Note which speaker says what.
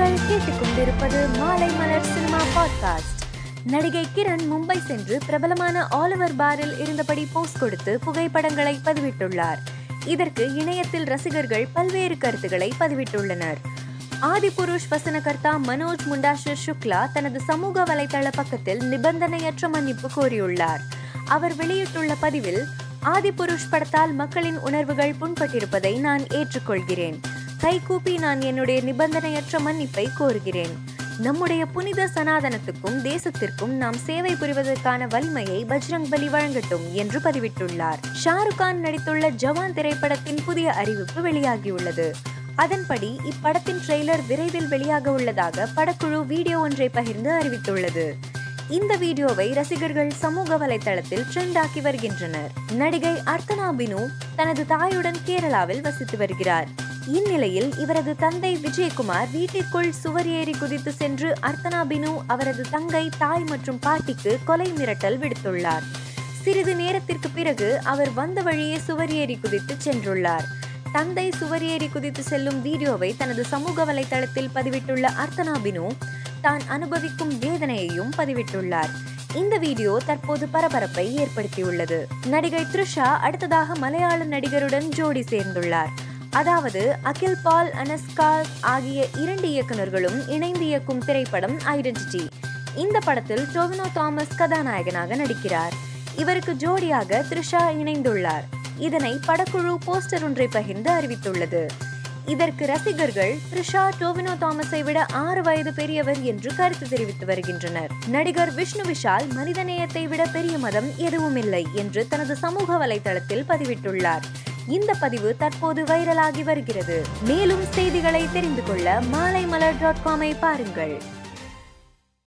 Speaker 1: நீங்கள் கேட்டுக்கொண்டிருப்பது மாலை மலர் சினிமா பாட்காஸ்ட் நடிகை கிரண் மும்பை சென்று பிரபலமான ஆலிவர் பாரில் இருந்தபடி போஸ்ட் கொடுத்து புகைப்படங்களை பதிவிட்டுள்ளார். இதற்கு இணையத்தில் ரசிகர்கள் பல்வேறு கருத்துக்களை பதிவிட்டுள்ளனர். ஆதிபுருஷ் வசனகர்த்தா மனோஜ் முண்டாஷர் சுக்லா தனது சமூக வலைதள பக்கத்தில் நிபந்தனையற்ற மன்னிப்பு கோரியுள்ளார். அவர் வெளியிட்டுள்ள பதிவில் ஆதிபுருஷ் படத்தால் மக்களின் உணர்வுகள் புண்பட்டிருப்பதை நான் ஏற்றுக்கொள்கிறேன். கைகூப்பி நான் என்னுடைய நிபந்தனையற்ற மன்னிப்பை கோருகிறேன். நம்முடைய புனித சனாதனத்துக்கும் தேசத்திற்கும் நாம் சேவை புரிவதற்கான வலிமையை பஜ்ரங் பலி வழங்கட்டும் என்று பதிவிட்டுள்ளார். ஷாருக் கான் நடித்துள்ள ஜவான் திரைப்படத்தின் புதிய அறிவிப்பு வெளியாகியுள்ளது. அதன்படி இப்படத்தின் ட்ரெய்லர் விரைவில் வெளியாக உள்ளதாக படக்குழு வீடியோ ஒன்றை பகிர்ந்து அறிவித்துள்ளது. இந்த வீடியோவை ரசிகர்கள் சமூக வலைதளத்தில் ட்ரெண்ட் ஆக்கி வருகின்றனர். நடிகை அர்த்தனா பினு தனது தாயுடன் கேரளாவில் வசித்து வருகிறார். இந்நிலையில் இவரது தந்தை விஜயகுமார் வீட்டிற்குள் சுவர் ஏறி குதித்து சென்று அர்த்தனா பினு அவரது தங்கை தாய் மற்றும் பாட்டிக்கு கொலை மிரட்டல் விடுத்துள்ளார். சிறிது நேரத்திற்கு பிறகு அவர் வந்த வழியே சுவர் ஏறி குதித்து சென்றுள்ளார். தந்தை சுவர் ஏறி குதித்து செல்லும் வீடியோவை தனது சமூக வலைதளத்தில் பதிவிட்டுள்ள அர்த்தனா பினு தான் அனுபவிக்கும் வேதனையையும் பதிவிட்டுள்ளார். இந்த வீடியோ தற்போது பரபரப்பை ஏற்படுத்தியுள்ளது. நடிகை த்ரிஷா அடுத்ததாக மலையாள நடிகருடன் ஜோடி சேர்ந்துள்ளார். அதாவது அகில் பால் அனஸ்கால் ஆகிய இரண்டு இயக்குநர்களும் இணைந்து இயக்கும் திரைப்படம் ஐடென்டிட்டி இந்த படத்தில் டொவினோ தாமஸ் கதாநாயகனாக நடிக்கிறார். இவருக்கு ஜோடியாக த்ரிஷா இணைந்துள்ளார். இதனை படக்குழு போஸ்டர் ஒன்றை பகிர்ந்து அறிவித்துள்ளது. இதற்கு ரசிகர்கள் த்ரிஷா டோவினோ தாமஸை விட ஆறு வயது பெரியவர் என்று கருத்து தெரிவித்து வருகின்றனர். நடிகர் விஷ்ணு விஷால் மனிதநேயத்தை விட பெரிய மதம் எதுவும் இல்லை என்று தனது சமூக வலைதளத்தில் பதிவிட்டுள்ளார். இந்த பதிவு தற்போது வைரலாகி வருகிறது. மேலும் செய்திகளை தெரிந்து கொள்ள மாலை மலர் டாட் காமை பாருங்கள்.